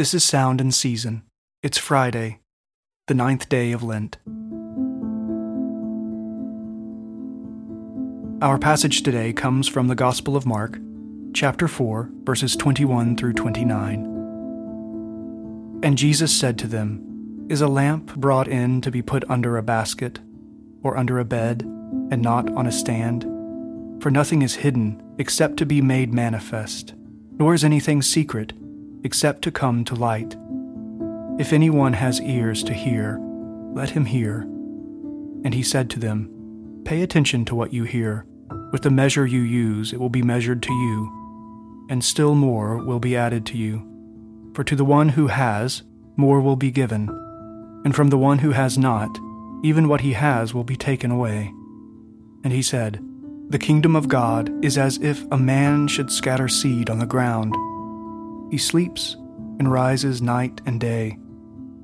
This is Sound and Season. It's Friday, the ninth day of Lent. Our passage today comes from the Gospel of Mark, chapter 4, verses 21 through 29. And Jesus said to them, Is a lamp brought in to be put under a basket, or under a bed, and not on a stand? For nothing is hidden except to be made manifest, nor is anything secret except to come to light. If anyone has ears to hear, let him hear. And he said to them, Pay attention to what you hear. With the measure you use, it will be measured to you, and still more will be added to you. For to the one who has, more will be given, and from the one who has not, even what he has will be taken away. And he said, The kingdom of God is as if a man should scatter seed on the ground. He sleeps and rises night and day,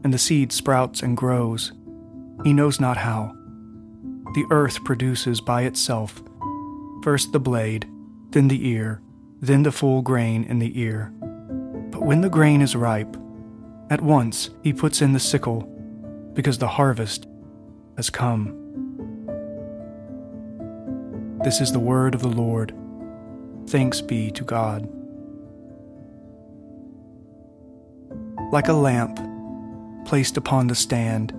and the seed sprouts and grows. He knows not how. The earth produces by itself first the blade, then the ear, then the full grain in the ear. But when the grain is ripe, at once he puts in the sickle, because the harvest has come. This is the word of the Lord. Thanks be to God. Like a lamp placed upon the stand,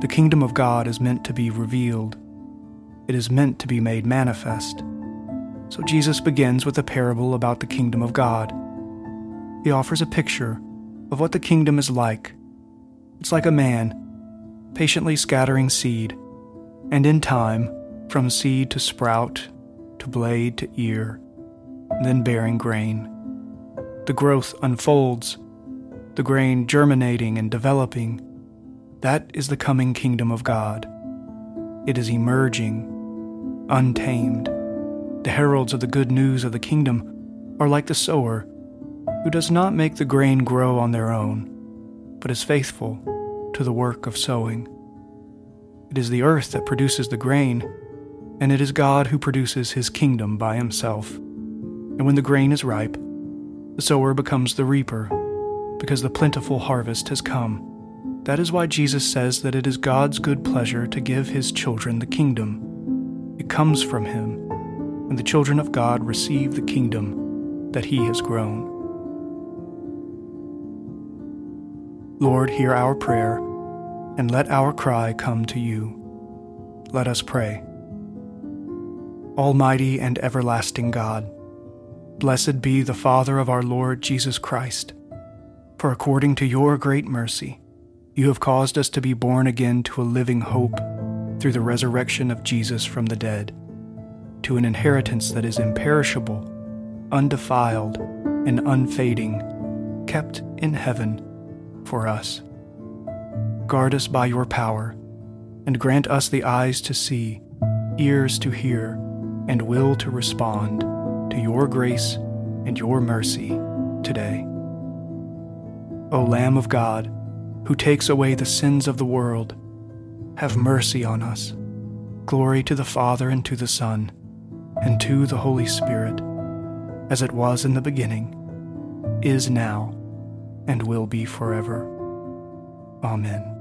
the kingdom of God is meant to be revealed. It is meant to be made manifest. So Jesus begins with a parable about the kingdom of God. He offers a picture of what the kingdom is like. It's like a man patiently scattering seed, and in time, from seed to sprout, to blade to ear, then bearing grain. The growth unfolds, the grain germinating and developing. That is the coming kingdom of God. It is emerging, untamed. The heralds of the good news of the kingdom are like the sower, who does not make the grain grow on their own, but is faithful to the work of sowing. It is the earth that produces the grain, and it is God who produces his kingdom by himself. And when the grain is ripe, the sower becomes the reaper, because the plentiful harvest has come. That is why Jesus says that it is God's good pleasure to give his children the kingdom. It comes from him, and the children of God receive the kingdom that he has grown. Lord, hear our prayer, and let our cry come to you. Let us pray. Almighty and everlasting God, blessed be the Father of our Lord Jesus Christ. For according to your great mercy, you have caused us to be born again to a living hope through the resurrection of Jesus from the dead, to an inheritance that is imperishable, undefiled, and unfading, kept in heaven for us. Guard us by your power, and grant us the eyes to see, ears to hear, and will to respond to your grace and your mercy today. O Lamb of God, who takes away the sins of the world, have mercy on us. Glory to the Father and to the Son and to the Holy Spirit, as it was in the beginning, is now, and will be forever. Amen.